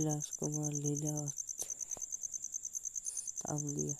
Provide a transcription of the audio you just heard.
las como lilas también